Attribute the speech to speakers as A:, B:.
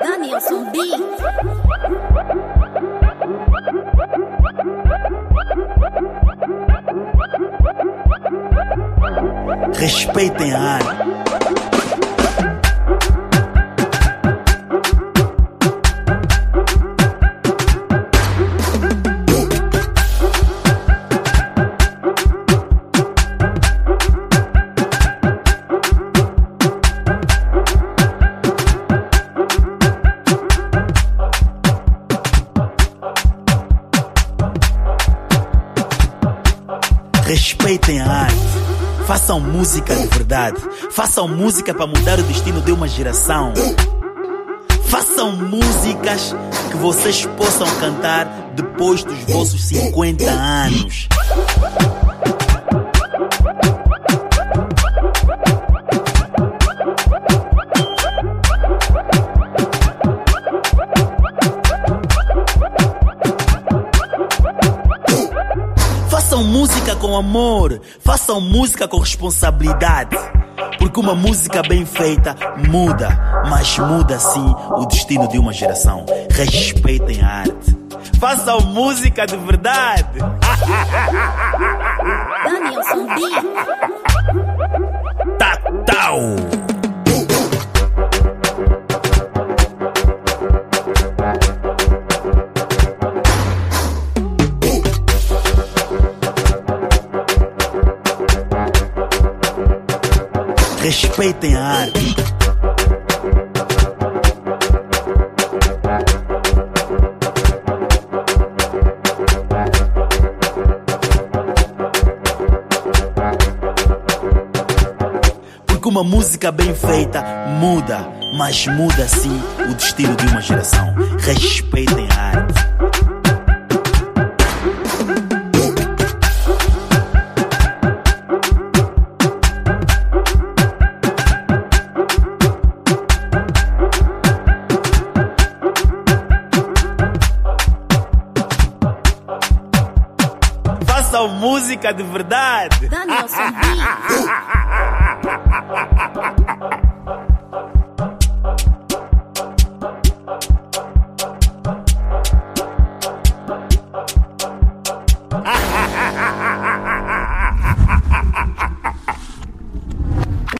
A: Danielson on. Respeitem a área. Respeitem a arte. Façam música de verdade. Façam música para mudar o destino de uma geração. Façam músicas que vocês possam cantar depois dos vossos 50 anos. Façam música com amor, façam música com responsabilidade. Porque uma música bem feita muda, mas muda sim o destino de uma geração. Respeitem a arte. Façam música de verdade.
B: Danielson B.
A: Respeitem a arte. Porque uma música bem feita muda, mas muda sim o destino de uma geração. Respeitem a arte. Música de verdade.
B: Danielson B.